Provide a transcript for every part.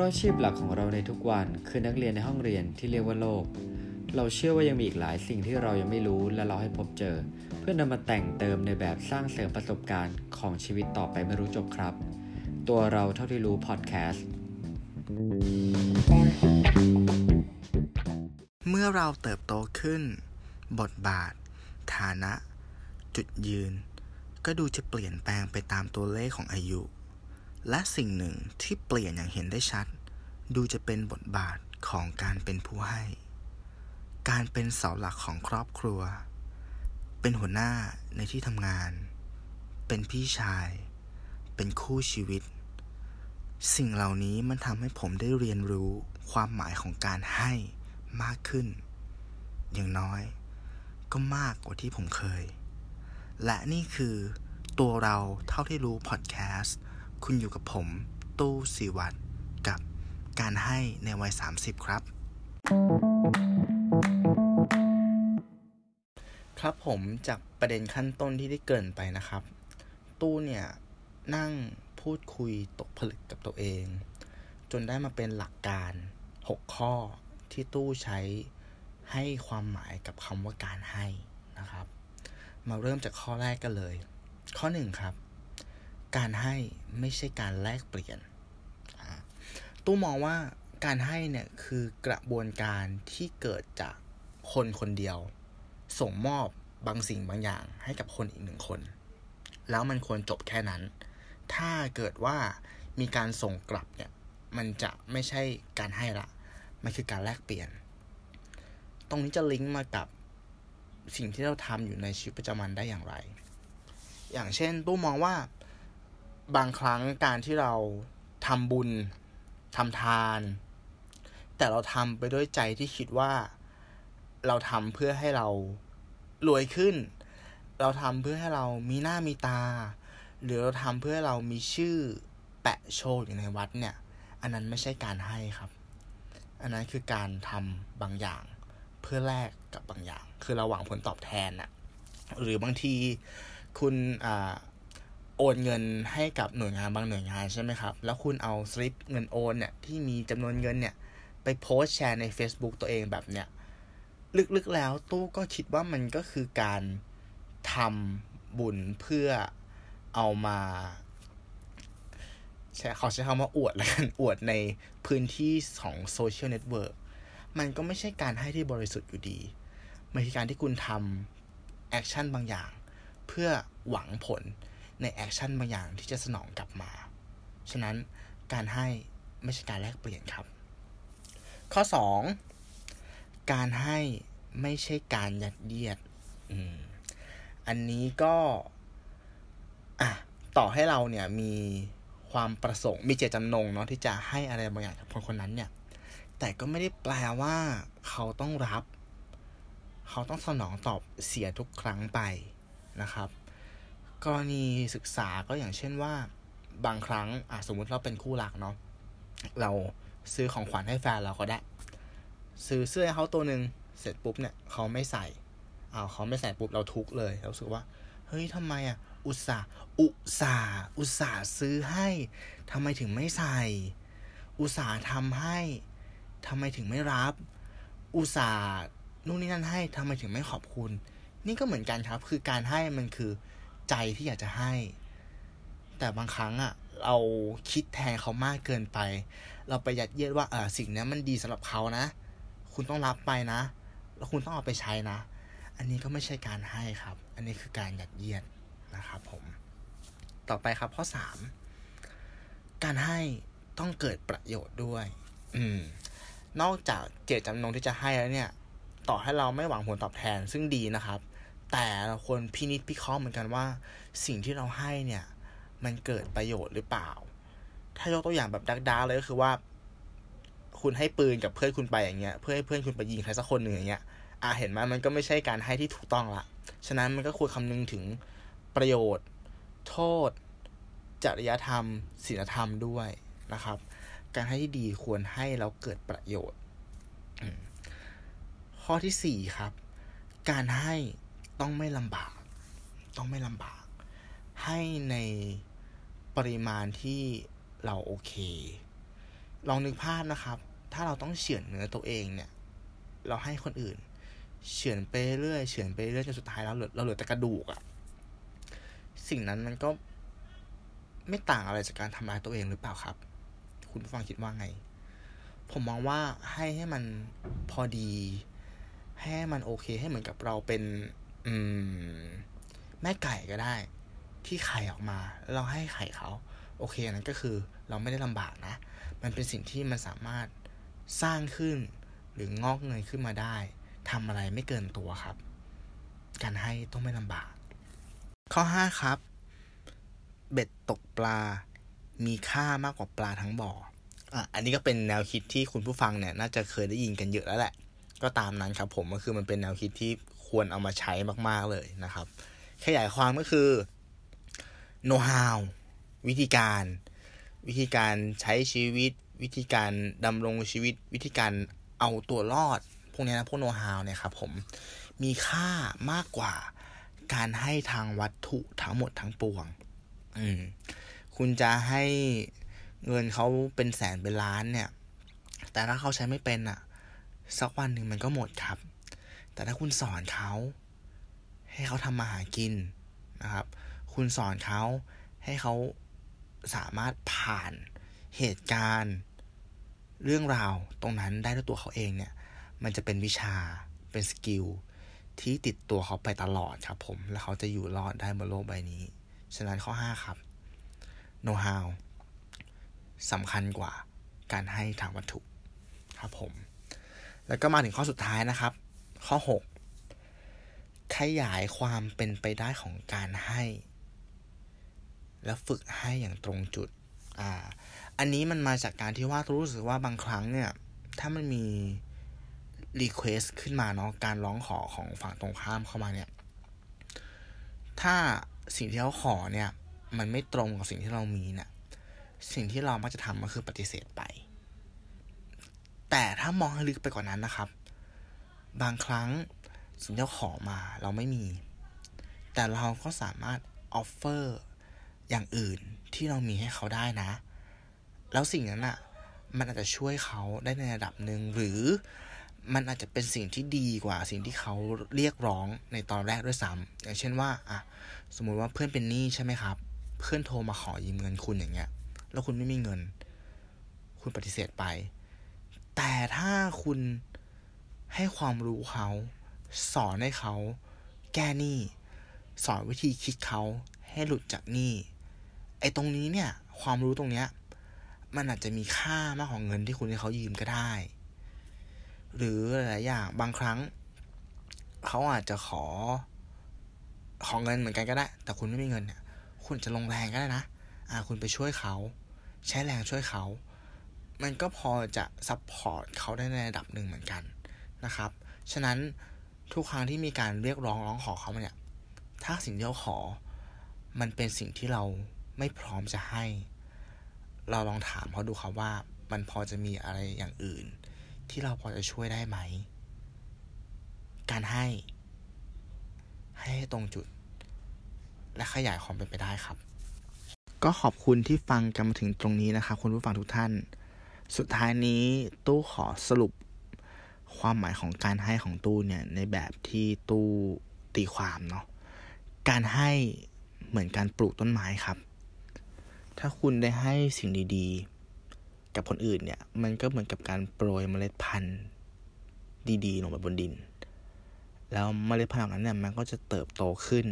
ราะอาชีพหลักของเราในทุกวันคือนักเรียนในห้องเรียนที่เรียกว่าโลก เราเชื่อว่ายังมีอีกหลายสิ่งที่เรายังไม่รู้และเราให้พบเจอ เพื่อนำมาแต่งเติมในแบบสร้างเสริมประสบการณ์ของชีวิตต่อไปไม่รู้จบครับ ตัวเราเท่าที่รู้พอดแคสต์เมื่อเราเติบโตขึ้น บทบาท ฐานะ จุดยืน ก็ดูจะเปลี่ยนแปลงไปตามตัวเลขของอายุ และสิ่งหนึ่งที่เปลี่ยนอย่างเห็นได้ชัด ดูจะเป็นบทบาทของการเป็นผู้ให้ การเป็นเสาหลักของครอบครัว เป็นหัวหน้าในที่ทำงาน เป็นพี่ชาย เป็นคู่ชีวิต สิ่งเหล่านี้มันทำให้ผมได้เรียนรู้ความหมายของการให้มากขึ้น อย่างน้อย ก็มากกว่าที่ผมเคย และนี่คือตัวเราเท่าที่รู้พอดแคสต์ คุณอยู่กับผม ตู้สิวัตรกับการให้ในวัย 30 ครับ ครับผมจากประเด็นขั้นต้นที่ได้เกินไปนะครับ ตู้เนี่ย นั่งพูดคุยตกผลึกกับตัวเอง จนได้มาเป็นหลักการ 6 ข้อที่ตู้ใช้ให้ความหมายกับคำว่าการให้นะครับ มาเริ่มจากข้อแรกกันเลย ข้อหนึ่งครับ การให้ไม่ใช่การแลกเปลี่ยน ตู้มองว่าการให้เนี่ยคือกระบวนการที่เกิดจากคนคนเดียว ส่งมอบบางสิ่งบางอย่างให้กับคนอีกหนึ่งคน แล้วมันควรจบแค่นั้น ถ้าเกิดว่ามีการส่งกลับเนี่ยมันจะไม่ใช่การให้ละ มันคือการแลกเปลี่ยน ตรงนี้จะลิงก์มากับสิ่งที่เราทำอยู่ในชีวิตประจำวันได้อย่างไร อย่างเช่นตู้มองว่า บางครั้งการที่เราทำบุญทำทาน แต่เราทำไปด้วยใจที่คิดว่าเราทำเพื่อให้เรารวยขึ้น เราทำเพื่อให้เรามีหน้ามีตา หรือเราทำเพื่อให้เรามีชื่อแปะโชว์อยู่ในวัดเนี่ย อันนั้นไม่ใช่การให้ครับ อันนั้นคือการทำบางอย่างเพื่อแลกกับบางอย่าง คือเราหวังผลตอบแทนน่ะหรือบางทีคุณอ่า โอนเงินให้กับหน่วยงานบางหน่วยงานใช่ไหมครับ แล้วคุณเอาสลิปเงินโอนเนี่ยที่มีจำนวนเงินเนี่ยไปโพสแชร์ใน Facebook ตัวเองแบบเนี้ยลึกๆแล้วตู้ก็คิดว่ามันก็คือการทำบุญเพื่อเอามาใช้เขาใช้คำว่าอวดแล้วกันอวดในพื้นที่ของ social network มันก็ไม่ใช่การให้ที่บริสุทธิ์อยู่ดี มันคือการที่คุณทำ action บางอย่าง เพื่อหวังผล ใน action บางอย่างที่จะสนองกลับมา ฉะนั้นการให้ไม่ใช่การแลกเปลี่ยนครับ ข้อ 2 การให้ไม่ใช่การยัดเยียดออันนี้ก็อะต่อให้เราเนี่ยมีความประสงค์มีเจตจำนงเนาะที่จะให้อะไรบางอย่างกับคนคนนั้นเนี่ย แต่ก็ไม่ได้แปลว่าเขาต้องรับ เขาต้องสนองตอบเสียทุกครั้งไปนะครับ กรณีศึกษาก็อย่างเช่นว่าบางครั้งอะสมมุติเราเป็นคู่รักเนาะเราซื้อของขวัญให้แฟนเราก็ได้ ซื้อเสื้อให้เขาตัวหนึ่งเสร็จปุ๊บเนี่ยเขาไม่ใส่เอาเขาไม่ใส่ปุ๊บเราทุกเลยเราสึกว่า เฮ้ยทำไมอะ อุตส่าห์อุตส่าห์อุตส่าห์ซื้อให้ทำไมถึงไม่ใส่ อุตส่าห์ทำให้ทำไมถึงไม่รับ อุตส่าห์นู่นนี่นั่นให้ทำไมถึงไม่ขอบคุณ นี่ก็เหมือนกันครับ คือการให้มันคือ ใจที่อยากจะให้ แต่บางครั้งอะ เราคิดแทนเขามากเกินไป เราไปยัดเยียดว่าเออสิ่งนี้มันดีสำหรับเขานะ คุณต้องรับไปนะ แล้วคุณต้องเอาไปใช้นะ อันนี้ก็ไม่ใช่การให้ครับ อันนี้คือการยัดเยียดนะครับผม ต่อไปครับข้อสามการให้ต้องเกิดประโยชน์ด้วย อืม นอกจากเจตจำนงที่จะให้แล้วเนี่ย ต่อให้เราไม่หวังผลตอบแทนซึ่งดีนะครับ แต่เราควรพินิจพิเคราะห์เหมือนกันว่า สิ่งที่เราให้เนี่ย มันเกิดประโยชน์หรือเปล่า ถ้ายกตัวอย่างแบบดักดาเลยก็คือว่า คุณให้ปืนกับเพื่อนคุณไปอย่างเงี้ย เพื่อให้เพื่อนคุณไปยิงใครสักคนหนึ่งอย่างเงี้ยอ่าเห็นไหมมันก็ไม่ใช่การให้ที่ถูกต้องละ ฉะนั้นมันก็ควรคำนึงถึงประโยชน์ โทษ จริยธรรมศีลธรรมด้วยนะครับ การให้ที่ดีควรให้แล้วเกิดประโยชน์ ข้อที่สี่ครับ การให้ ต้องไม่ลำบาก ต้องไม่ลำบาก ให้ในปริมาณที่เราโอเค ลองนึกภาพนะครับ ถ้าเราต้องเฉือนเนื้อตัวเองเนี่ย เราให้คนอื่น เฉือนไปเรื่อยเฉือนไปเรื่อยจนสุดท้ายแล้วเราเหลือแต่กระดูกอะสิ่งนั้นมันก็ไม่ต่างอะไรจากการทำร้ายตัวเองหรือเปล่าครับ คุณผู้ฟังคิดว่าไง ผมมองว่าให้ให้มันพอดี ให้มันโอเค ให้เหมือนกับเราเป็น อืม แม่ไก่ก็ได้ ที่ไข่ออกมา เราให้ไข่เขาโอเคนั้นก็คือเราไม่ได้ลำบากนะ มันเป็นสิ่งที่มันสามารถสร้างขึ้น หรืองอกเงยขึ้นมาได้ทำอะไรไม่เกินตัวครับ การให้ต้องไม่ลำบาก ข้อห้าครับ เบ็ดตกปลา มีค่ามากกว่าปลาทั้งบ่ออะอันนี้ก็เป็นแนวคิดที่คุณผู้ฟังเนี่ย น่าจะเคยได้ยินกันเยอะแล้วแหละ ก็ตามนั้นครับผมก็คือมันเป็นแนวคิดที่ควรเอามาใช้มากๆเลยนะครับ ขยายความก็คือ know how วิธีการ วิธีการใช้ชีวิต วิธีการดำรงชีวิต วิธีการเอาตัวรอด พวกนี้นะพวก know how เนี่ยครับผมมีค่ามากกว่าการให้ทางวัตถุทั้งหมดทั้งปวง อืม คุณจะให้เงินเขาเป็นแสนเป็นล้านเนี่ย แต่ถ้าเขาใช้ไม่เป็นอะ่ะ สักวันหนึ่งมันก็หมดครับ แต่ถ้าคุณสอนเขาให้เขาทำมาหากินนะครับ คุณสอนเขาให้เขาสามารถผ่านเหตุการณ์ เรื่องราวตรงนั้นได้ด้วยตัวเขาเองเนี่ย มันจะเป็นวิชาเป็นสกิลที่ติดตัวเขาไปตลอดครับผม แล้วเขาจะอยู่รอดได้บนโลกใบนี้ ฉะนั้นข้อ 5 ครับ know how สำคัญกว่าการให้ทางวัตถุครับผม แล้วก็มาถึงข้อสุดท้ายนะครับ ข้อ 6 ขยายความเป็นไปได้ของการให้ แล้วฝึกให้อย่างตรงจุด อ่า อันนี้มันมาจากการที่ว่ารู้สึกว่าบางครั้งเนี่ย ถ้ามันมีรีเควสขึ้นมาเนาะการร้องขอของฝั่งตรงข้ามเข้ามาเนี่ย ถ้าสิ่งที่เขาขอเนี่ย มันไม่ตรงกับสิ่งที่เรามีเนี่ยสิ่งที่เรามักจะทำก็คือปฏิเสธไป แต่ถ้ามองให้ลึกไปกว่านนั้นนะครับ บางครั้งสิ่งที่เขาขอมาเราไม่มี แต่เราก็สามารถoffer อย่างอื่นที่เรามีให้เขาได้นะ แล้วสิ่งนั้นอะ่ะ มันอาจจะช่วยเขาได้ในระดับหนึ่งหรือมันอาจจะเป็นสิ่งที่ดีกว่าสิ่งที่เขาเรียกร้องในตอนแรกด้วยซ้ำอย่างเช่นว่าอะสมมุติว่าเพื่อนเป็นหนี้ใช่ไหมครับ เพื่อนโทรมาขอยืมเงินคุณอย่างเงี้ย แล้วคุณไม่มีเงิน คุณปฏิเสธไป แต่ถ้าคุณให้ความรู้เขา สอนให้เขา แก้หนี้ สอนวิธีคิดเขาให้หลุดจากหนี้ไอ้ตรงนี้เนี่ย ความรู้ตรงเนี้ย มันอาจจะมีค่ามากกว่าเงินที่คุณให้เขายืมก็ได้ หรือหลายอย่างบางครั้ง เขาอาจจะขอ ของเงินเหมือนกันก็ได้ แต่คุณไม่มีเงินเนี่ย คุณจะลงแรงก็ได้นะอ่าคุณไปช่วยเขา ใช้แรงช่วยเขา มันก็พอจะ support เขาได้ในระดับหนึ่งเหมือนกันนะครับ ฉะนั้นทุกครั้งที่มีการเรียกร้องร้องขอเขาเนี่ย ถ้าสิ่งที่เขาขอ มันเป็นสิ่งที่เราไม่พร้อมจะให้ เราลองถามเขาดูครับว่า มันพอจะมีอะไรอย่างอื่น ที่เราพอจะช่วยได้ไหม การให้ ให้ตรงจุด และขยายความเป็นไปได้ครับ ก็ขอบคุณที่ฟังกันมาถึงตรงนี้นะครับคุณผู้ฟังทุกท่าน สุดท้ายนี้ตู้ขอสรุปความหมายของการให้ของตู้เนี่ยในแบบที่ตู้ตีความเนาะการให้เหมือนการปลูกต้นไม้ครับ ถ้าคุณได้ให้สิ่งดีๆ กับคนอื่นเนี่ย มันก็เหมือนกับการโปรยเมล็ดพันธุ์ดีๆลงไปบนดิน แล้วเมล็ดพันธุ์เหล่านั้นเนี่ยมันก็จะเติบโตขึ้น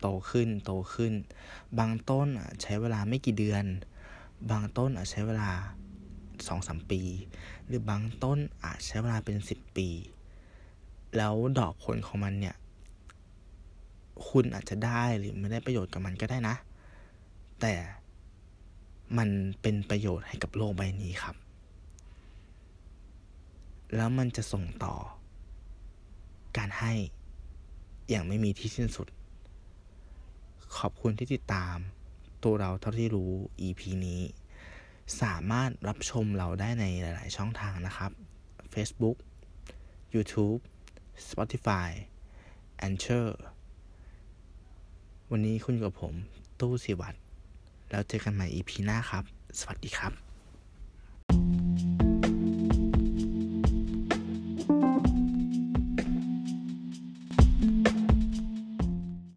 โตขึ้นโตขึ้น บางต้นอะใช้เวลาไม่กี่เดือน บางต้นอาจใช้เวลา สองสามปี หรือบางต้นอาจใช้เวลาเป็นสิบปี แล้วดอกผลของมันเนี่ย คุณอาจจะได้หรือไม่ได้ประโยชน์กับมันก็ได้นะ แต่มันเป็นประโยชน์ให้กับโลกใบนี้ครับ แล้วมันจะส่งต่อ การให้อย่างไม่มีที่สิ้นสุด ขอบคุณที่ติดตามตัวเราเท่าที่รู้ EP นี้ สามารถรับชมเราได้ในหลาย ๆ ช่องทางนะครับ Facebook YouTube Spotify Anchor วันนี้คุณกับผมตู้สิวัตรแล้วเจอกันใหม่ EP หน้าครับ สวัสดีครับ